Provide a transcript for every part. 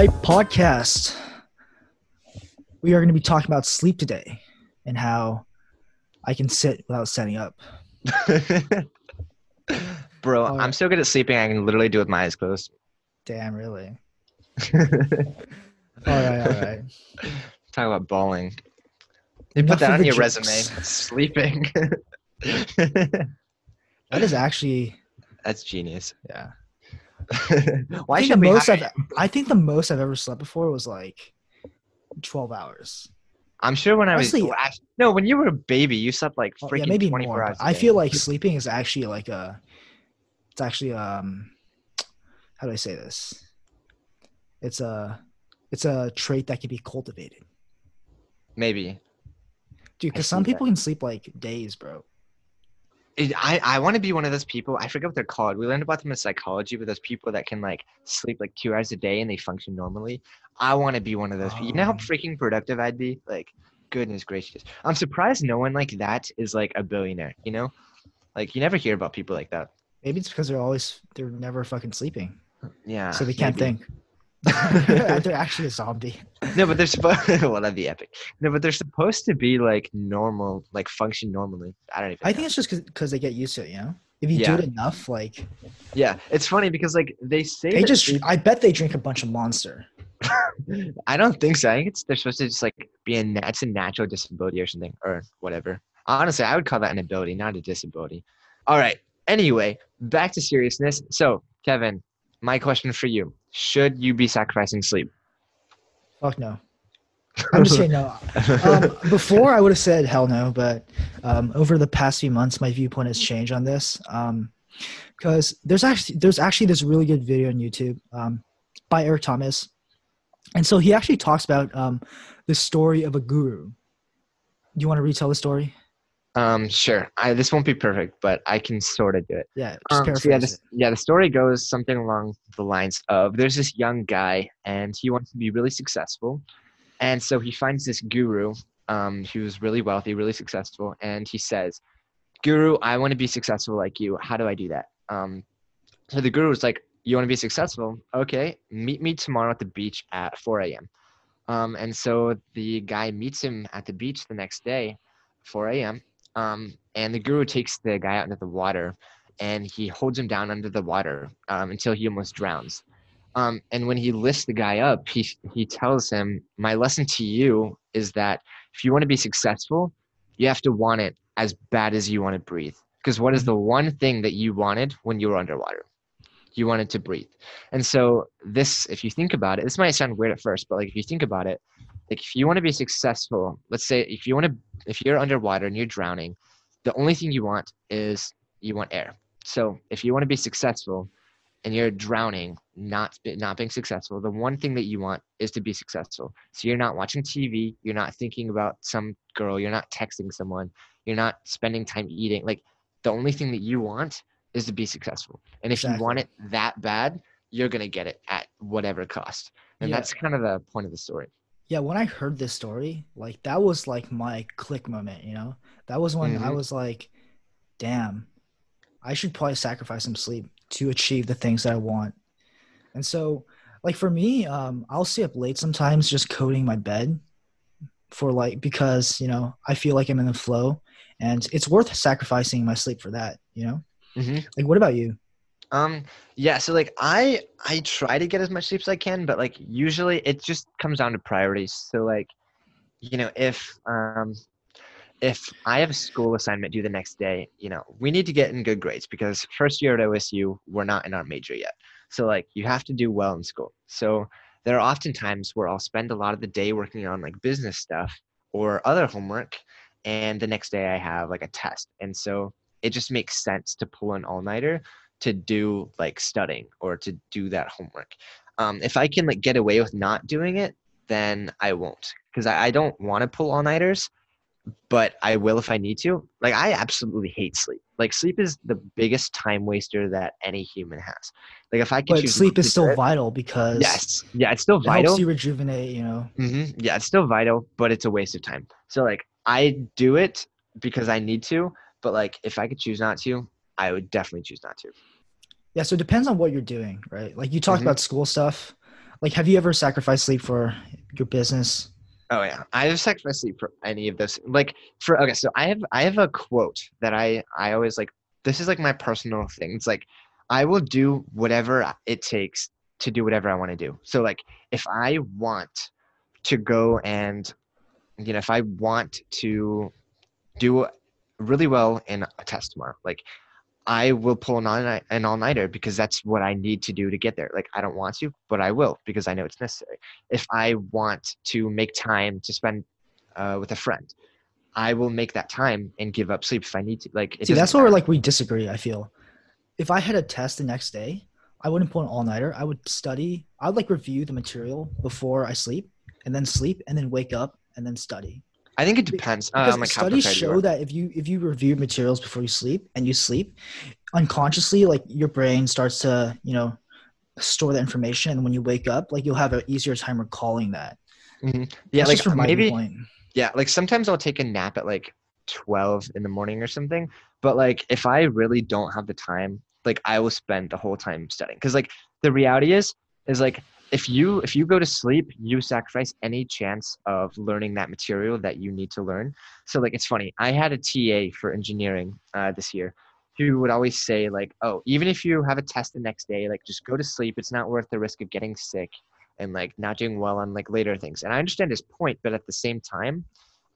right, podcast. We are going to be talking about sleep today and how I can sit without setting up. Bro, Oh. I'm so good at sleeping. I can literally do it with my eyes closed. Damn, really? all right, all right. Talk about bowling. You Enough put that on your jokes. resume. Sleeping. That is actually, That's genius. yeah. Why I think, should the we most I've, I think the most I've ever slept before was like 12 hours. I'm sure when I was Honestly- act- no, when you were a baby, you slept like Oh, freaking yeah, maybe 24 more. hours. I feel like sleeping is actually like a, it's actually um, how do I say this? It's a, it's a trait that can be cultivated, maybe. dude. Because some see that. people can sleep like days, bro. I, I want to be one of those people. I forget what they're called. We learned about them in psychology, but those people that can like sleep like two hours a day and they function normally. I want to be one of those. people. You know how Oh. freaking productive I'd be? Like, goodness gracious. I'm surprised no one like that is like a billionaire. You know, like you never hear about people like that. Maybe it's because they're always they're never fucking sleeping, Yeah. so they can't maybe. think. they're actually a zombie. No, but they're supposed. well, that'd be epic. No, but they're supposed to be like normal, like function normally. I don't even. I know. think it's just because they get used to it. You know, if you Yeah. do it enough, like Yeah, it's funny because like they say they just. sleep- I bet they drink a bunch of Monster. I don't think so. I think it's they're supposed to just like be a it's a natural disability or something or whatever. Honestly, I would call that an ability, not a disability. All right. Anyway, back to seriousness. So, Kevin, my question for you: Should you be sacrificing sleep? Fuck no. I'm just saying no. Um, before I would have said hell no, but um, over the past few months, my viewpoint has changed on this. Um, because there's actually there's actually this really good video on YouTube um, by Eric Thomas, and so he actually talks about um, the story of a guru. Do you want to retell the story? Um, sure. I this won't be perfect, but I can sort of do it. Yeah, Um, so yeah, this, yeah, the story goes something along the lines of there's this young guy and he wants to be really successful. And so he finds this guru um, who's really wealthy, really successful. And he says, Guru, I want to be successful like you. How do I do that? Um, so the guru is like, You want to be successful? Okay, meet me tomorrow at the beach at 4 a.m. Um, and so the guy meets him at the beach the next day, 4 a.m. Um, and the guru takes the guy out into the water and he holds him down under the water um, until he almost drowns. Um, and when he lifts the guy up, he, he tells him, My lesson to you is that if you want to be successful, you have to want it as bad as you want to breathe. Because what is the one thing that you wanted when you were underwater? You wanted to breathe. And so, this, if you think about it, this might sound weird at first, but like if you think about it, like if you want to be successful, let's say if you want to, if you're underwater and you're drowning, the only thing you want is you want air. So if you want to be successful and you're drowning, not not being successful, the one thing that you want is to be successful. So you're not watching TV, you're not thinking about some girl, you're not texting someone, you're not spending time eating. Like the only thing that you want is to be successful. And if you want it that bad, you're gonna get it at whatever cost. And Yeah. that's kind of the point of the story. Yeah, when I heard this story, like that was like my click moment, you know? That was when I Mhm. was like, damn, I should probably sacrifice some sleep to achieve the things that I want. And so, like for me, um, I'll stay up late sometimes just coding my bed for like because, you know, I feel like I'm in the flow and it's worth sacrificing my sleep for that, you know? hmm Like what about you? Um, yeah, so like I I try to get as much sleep as I can, but like usually it just comes down to priorities. So like, you know, if um if I have a school assignment due the next day, you know, we need to get in good grades because first year at OSU, we're not in our major yet. So like you have to do well in school. So there are often times where I'll spend a lot of the day working on like business stuff or other homework and the next day I have like a test. And so it just makes sense to pull an all-nighter to do like studying or to do that homework. Um, if I can like get away with not doing it, then I won't because I, I don't want to pull all nighters, but I will if I need to. Like I absolutely hate sleep. Like sleep is the biggest time waster that any human has. Like if I can But sleep is still it- vital because yes, yeah, it's still it vital. helps you rejuvenate, you know? hmm Yeah, it's still vital, but it's a waste of time. So like I do it because I need to, but like if I could choose not to, I would definitely choose not to. Yeah, so it depends on what you're doing, right? Like you talked Mhm. about school stuff. Like, have you ever sacrificed sleep for your business? Oh yeah, I have sacrificed sleep for any of this. Like for okay, so I have I have a quote that I I always like. This is like my personal thing. It's like I will do whatever it takes to do whatever I want to do. So like if I want to go and you know if I want to do really well in a test tomorrow, like I will pull an all an all nighter because that's what I need to do to get there. Like I don't want to, but I will because I know it's necessary. If I want to make time to spend uh, with a friend, I will make that time and give up sleep if I need to. Like See, that's where like we disagree. I feel if I had a test the next day, I wouldn't pull an all nighter. I would study. I would like review the material before I sleep, and then sleep, and then wake up, and then study. I think it depends. Because um, like studies show that if you if you review materials before you sleep and you sleep, unconsciously, like your brain starts to you know store the information, and when you wake up, like you'll have an easier time recalling that. Mhm. Yeah, That's like maybe viewpoint. yeah, like sometimes I'll take a nap at like 12 in the morning or something. But like if I really don't have the time, like I will spend the whole time studying. Cause like the reality is, is like if you if you go to sleep, you sacrifice any chance of learning that material that you need to learn. So like it's funny. I had a TA for engineering uh, this year who would always say like, oh, even if you have a test the next day, like just go to sleep. It's not worth the risk of getting sick and like not doing well on like later things. And I understand his point, but at the same time,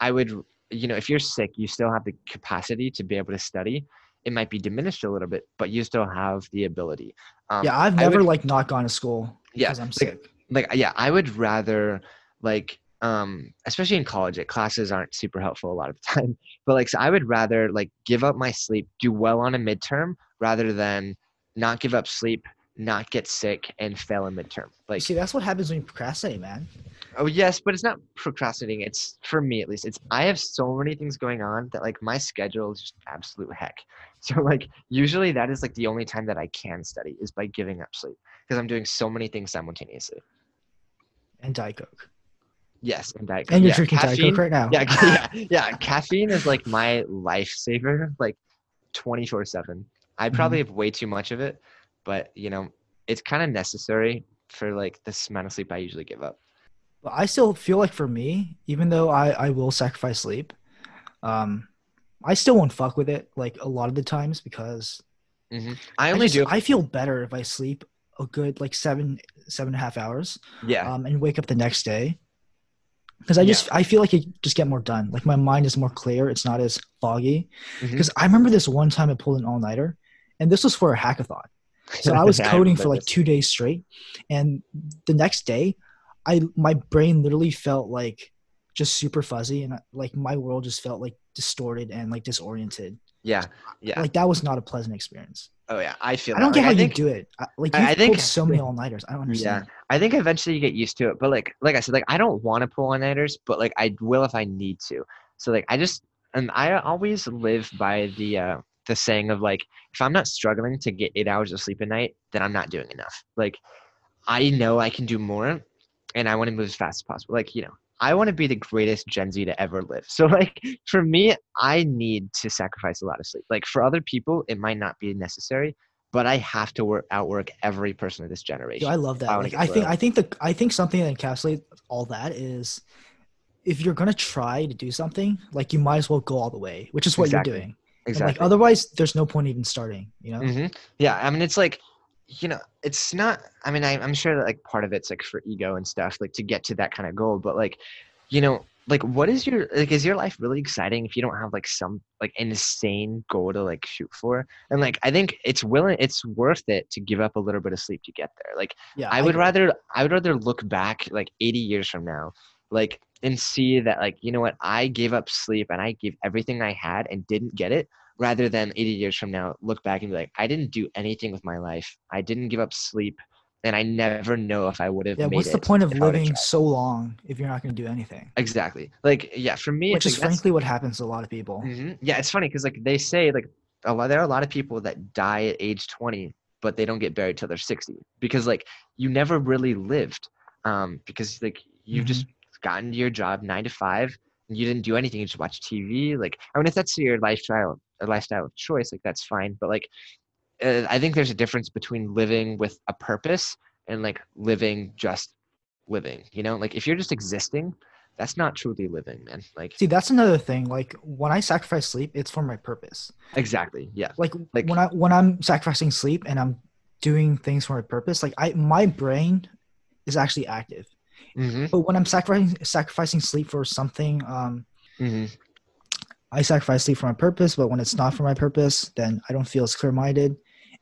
I would, you know, if you're sick, you still have the capacity to be able to study. It might be diminished a little bit, but you still have the ability. Um, yeah, I've never would- like not gone to school Yeah, because I'm like- sick. like yeah i would rather like um especially in college like classes aren't super helpful a lot of the time but like so i would rather like give up my sleep do well on a midterm rather than not give up sleep not get sick and fail a midterm like See, that's what happens when you procrastinate, man. oh yes but it's not procrastinating it's for me at least it's i have so many things going on that like my schedule is just absolute heck so like usually that is like the only time that i can study is by giving up sleep because i'm doing so many things simultaneously And Diet Coke. Yes, and Diet Coke. And you're yeah, drinking Diet caffeine- Coke right now. Yeah, yeah, yeah. Caffeine is like my lifesaver, like twenty four seven. I Mm-hmm. probably have way too much of it, but you know, it's kind of necessary for like this amount of sleep I usually give up. But I still feel like for me, even though I, I will sacrifice sleep, um, I still won't fuck with it like a lot of the times because hmm I I, only just, do. I feel better if I sleep a good like seven seven and a half hours yeah, um, and wake up the next day because I just I feel like I just get more done. Like my mind is more clear. It's not as foggy. Because I remember this one time I pulled an all nighter, and this was for a hackathon. So I was coding for like this. two days straight, and the next day, I my brain literally felt like just super fuzzy, and like my world just felt like distorted and like disoriented. Yeah, yeah. Like that was not a pleasant experience. oh yeah, I feel. I don't get how I you think, do it. Like I- you I think- so many all nighters. I don't understand. Yeah, I think eventually you get used to it. But like, like I said, like I don't want to pull all nighters, but like I will if I need to. So like I just and I always live by the uh the saying of like if I'm not struggling to get eight hours of sleep a night, then I'm not doing enough. Like I know I can do more, and I want to move as fast as possible. Like you know. I want to be the greatest Gen Z to ever live. So like for me, I need to sacrifice a lot of sleep. Like for other people, it might not be necessary, but I have to work outwork every person of this generation. Yo, I love that. I Like, I think. I think the I think something that encapsulates all that is if you're gonna try to do something, like you might as well go all the way, which is what Exactly. you're doing. Exactly. like otherwise, there's no point even starting. You know. hmm Yeah, I mean, it's like, you know, it's not. I mean, I, I'm sure that like part of it's like for ego and stuff, like to get to that kind of goal. But like, you know, like what is your like? Is your life really exciting if you don't have like some like insane goal to like shoot for? And like, I think it's willing, it's worth it to give up a little bit of sleep to get there. Like, Yeah. I would agree. rather, I would rather look back like 80 years from now, like and see that like you know what I gave up sleep and I gave everything I had and didn't get it rather than 80 years from now look back and be like i didn't do anything with my life i didn't give up sleep and i never know if i would have Yeah. What's the point of if I would've living so long if you're not gonna do anything? exactly like yeah for me Which it's is like, frankly what happens to a lot of people. Mhm. yeah it's funny because like they say like a lot there are a lot of people that die at age 20 but they don't get buried till they're 60 because like you never really lived um because like you've Mhm. just gotten to your job nine to five and you didn't do anything you just watch tv like i mean if that's your lifestyle a lifestyle of choice like that's fine but like uh, i think there's a difference between living with a purpose and like living just living you know like if you're just existing that's not truly living man like See, that's another thing. Like when I sacrifice sleep, it's for my purpose. exactly yeah Like, Like- when I when I'm sacrificing sleep and I'm doing things for my purpose, like I my brain is actually active. Hmm But when I'm sacrificing sacrificing sleep for something, um, hmm I sacrifice sleep for my purpose. But when it's not for my purpose, then I don't feel as clear minded,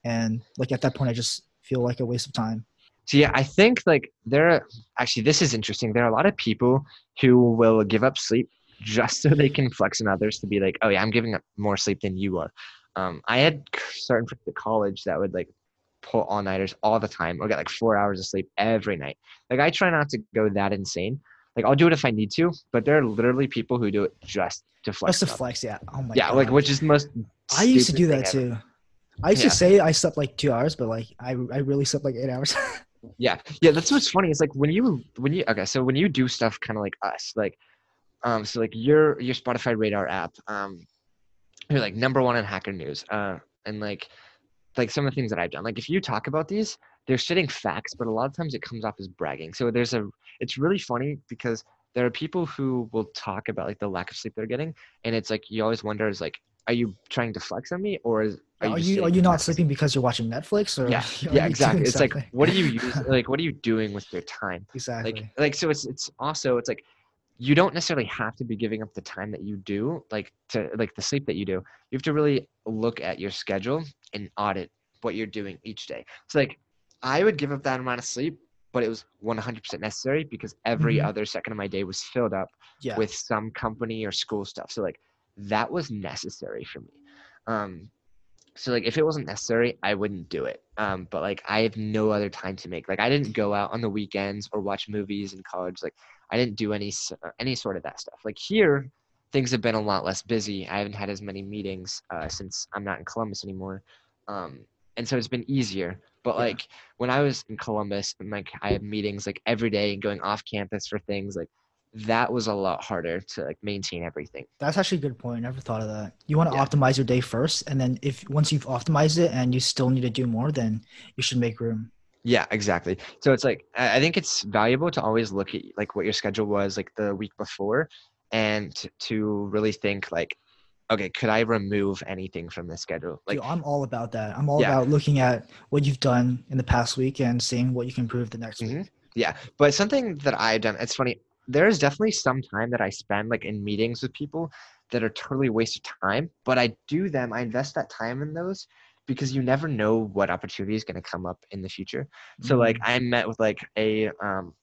and like at that point, I just feel like a waste of time. So yeah, I think like there are actually this is interesting. There are a lot of people who will give up sleep just so they can flex on others to be like, oh yeah, I'm giving up more sleep than you are. Um, I had certain friends at college that would like pull all nighters all the time or get like four hours of sleep every night. Like I try not to go that insane. Like I'll do it if I need to, but there are literally people who do it just to flex. Just to flex, yeah. Oh my yeah, god. like which is the most. I used to do that ever. too. I used Yeah. to say I slept like two hours, but like I I really slept like eight hours. Yeah, yeah. That's what's funny. Is like when you when you okay, so when you do stuff kind of like us, like, um, so like your your Spotify Radar app, um, you're like number one in Hacker News, uh, and like, like some of the things that I've done. Like if you talk about these, they're stating facts, but a lot of times it comes off as bragging. So there's a, it's really funny because there are people who will talk about like the lack of sleep they're getting, and it's like you always wonder is like, are you trying to flex on me or is Are, just you are you not sleeping because you're watching Netflix or Yeah, yeah, exactly. It's like what are you using? Like what are you doing with your time? exactly. like like so it's it's also it's like you don't necessarily have to be giving up the time that you do like to like the sleep that you do you have to really look at your schedule and audit what you're doing each day. So like i would give up that amount of sleep but it was 100% necessary because every Mhm. other second of my day was filled up yeah. with some company or school stuff. So like that was necessary for me. Um so like if it wasn't necessary i wouldn't do it. Um but like i have no other time to make. Like i didn't go out on the weekends or watch movies in college. Like i didn't do any any sort of that stuff. Like here things have been a lot less busy. I haven't had as many meetings uh, since i'm not in columbus anymore um and so it's been easier but Yeah. like when i was in columbus and like i have meetings like every day and going off campus for things like that was a lot harder to like maintain everything That's actually a good point. Never thought of that. You want to Yeah. optimize your day first, and then if once you've optimized it and you still need to do more, then you should make room. Yeah, exactly. So it's like I I think it's valuable to always look at like what your schedule was like the week before, and to really think like, okay, could I remove anything from the schedule? Like, Dude, I'm all about that. I'm all Yeah. about looking at what you've done in the past week and seeing what you can improve the next week. Mhm. yeah. But something that I've done, it's funny. There is definitely some time that I spend like in meetings with people that are totally a waste of time. But I do them. I invest that time in those because you never know what opportunity is going to come up in the future. So like Mm. I met with like a um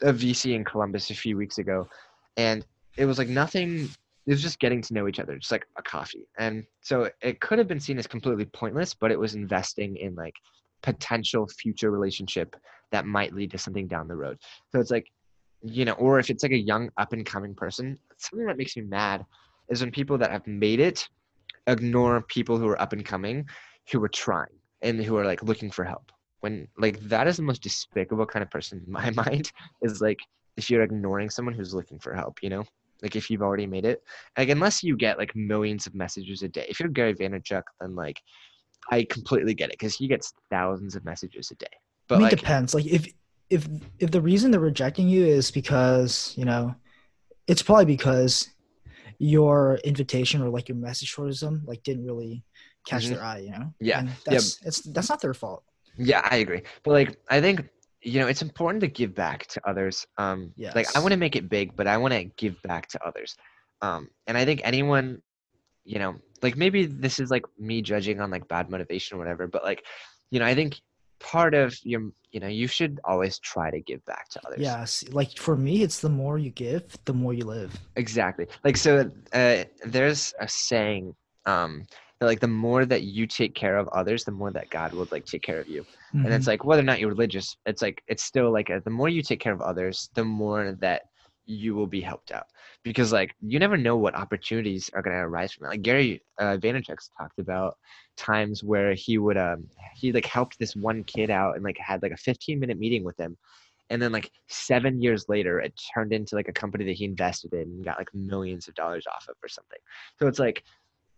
a VC in Columbus a few weeks ago and it was like nothing it was just getting to know each other, just like a coffee. And so it could have been seen as completely pointless, but it was investing in like potential future relationship that might lead to something down the road. So it's like, you know, or if it's like a young up and coming person, something that makes me mad is when people that have made it ignore people who are up and coming who are trying and who are like looking for help when like that is the most despicable kind of person in my mind is like if you're ignoring someone who's looking for help you know like if you've already made it like unless you get like millions of messages a day if you're gary vaynerchuk then like i completely get it because he gets thousands of messages a day but I mean, like it depends. Like if if if the reason they're rejecting you is because you know, it's probably because your invitation or like your message towards them like didn't really catch Mhm. their eye. You know. Yeah, And yeah. that's it's that's not their fault. Yeah, I agree. But like I think you know, it's important to give back to others. Um like I want to make it big, but I want to give back to others. Um and I think anyone you know, like maybe this is like me judging on like bad motivation or whatever, but like you know, I think part of your you know, you should always try to give back to others. Yes. Like for me, it's the more you give, the more you live. Exactly. Like so uh there's a saying um that like the more that you take care of others, the more that God will like take care of you. and Mhm. it's like whether or not you're religious it's like it's still like a, the more you take care of others the more that you will be helped out because like you never know what opportunities are going to arise from it like gary uh, vaynerchuk's talked about times where he would um he like helped this one kid out and like had like a 15 minute meeting with him and then like seven years later it turned into like a company that he invested in and got like millions of dollars off of or something so it's like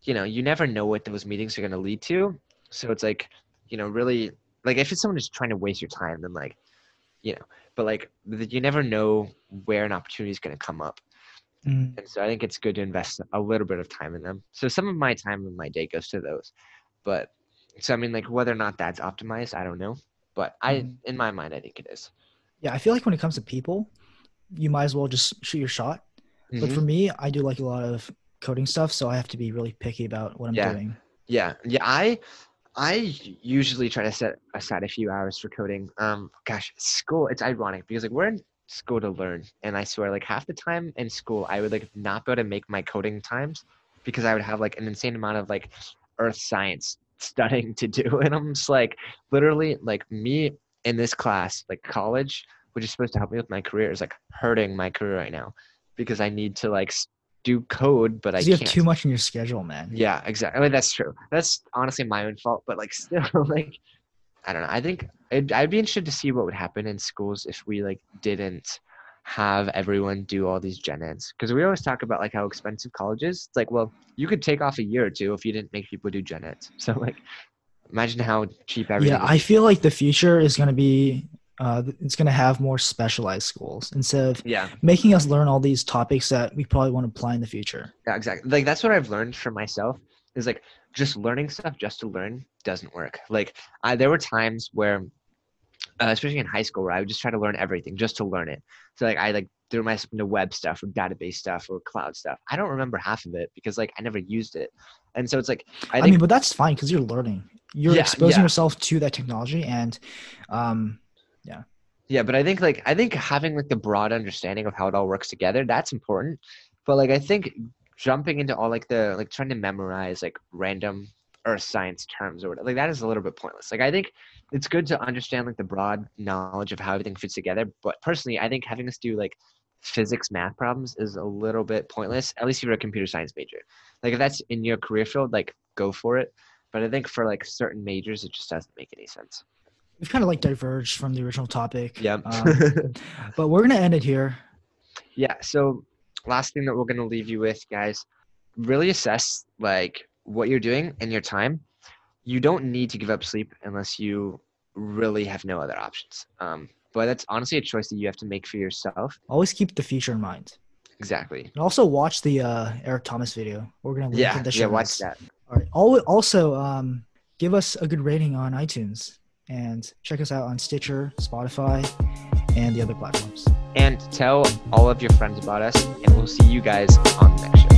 you know you never know what those meetings are going to lead to so it's like you know really like if it's someone who's trying to waste your time, then like, you know, but like you never know where an opportunity is going to come up. Mm. And so I think it's good to invest a little bit of time in them. So some of my time in my day goes to those. But so I mean like whether or not that's optimized, I don't know. But I Mhm. in my mind I think it is. Yeah, I feel like when it comes to people, you might as well just shoot your shot. But Mhm. for me, I do like a lot of coding stuff, so I have to be really picky about what I'm Yeah. doing. Yeah, yeah. I I usually try to set aside a few hours for coding. Um, gosh, school. It's ironic because like we're in school to learn, and I swear, like half the time in school, I would like not be able to make my coding times because I would have like an insane amount of like earth science studying to do, and I'm just like literally like me in this class, like college, which is supposed to help me with my career, is like hurting my career right now because I need to like do code, but I you have too much in your schedule, man. Yeah, exactly. I mean, that's true. That's honestly my own fault, but like still, like I don't know. I think I'd, I'd be interested to see what would happen in schools if we like didn't have everyone do all these gen eds because we always talk about like how expensive college is. It's like, well, you could take off a year or two if you didn't make people do gen eds. So like, imagine how cheap everything. Yeah, would I feel like the future is going to be, uh, it's going to have more specialized schools instead of yeah, making us learn all these topics that we probably want to apply in the future. yeah, exactly. Like that's what I've learned for myself is like just learning stuff just to learn doesn't work. Like I, there were times where uh, especially in high school where I would just try to learn everything just to learn it. So like I like threw myself into web stuff or database stuff or cloud stuff. I don't remember half of it because like I never used it. And so it's like I I, mean, but that's fine because you're learning. You're Yeah, exposing yeah. yourself to that technology, and um, yeah, Yeah, but I think like I think having like the broad understanding of how it all works together, that's important. But like I mm-hmm. think jumping into all like the like trying to memorize like random earth science terms or whatever, like that is a little bit pointless. Like I think it's good to understand like the broad knowledge of how everything fits together. But personally, I think having us do like physics math problems is a little bit pointless, at least if you're a computer science major. Like if that's in your career field, like go for it. But I think for like certain majors, it just doesn't make any sense. We've kind of like diverged from the original topic. Yeah. Um, but we're gonna end it here. yeah so last thing that we're going to leave you with guys really assess like what you're doing and your time you don't need to give up sleep unless you really have no other options um, but that's honestly a choice that you have to make for yourself Always keep the future in mind. exactly And also watch the uh, Eric Thomas video. We're gonna link yeah in the show. yeah watch notes. that All right. Also, um, give us a good rating on iTunes and check us out on Stitcher, Spotify, and the other platforms. and tell all of your friends about us and we'll see you guys on the next show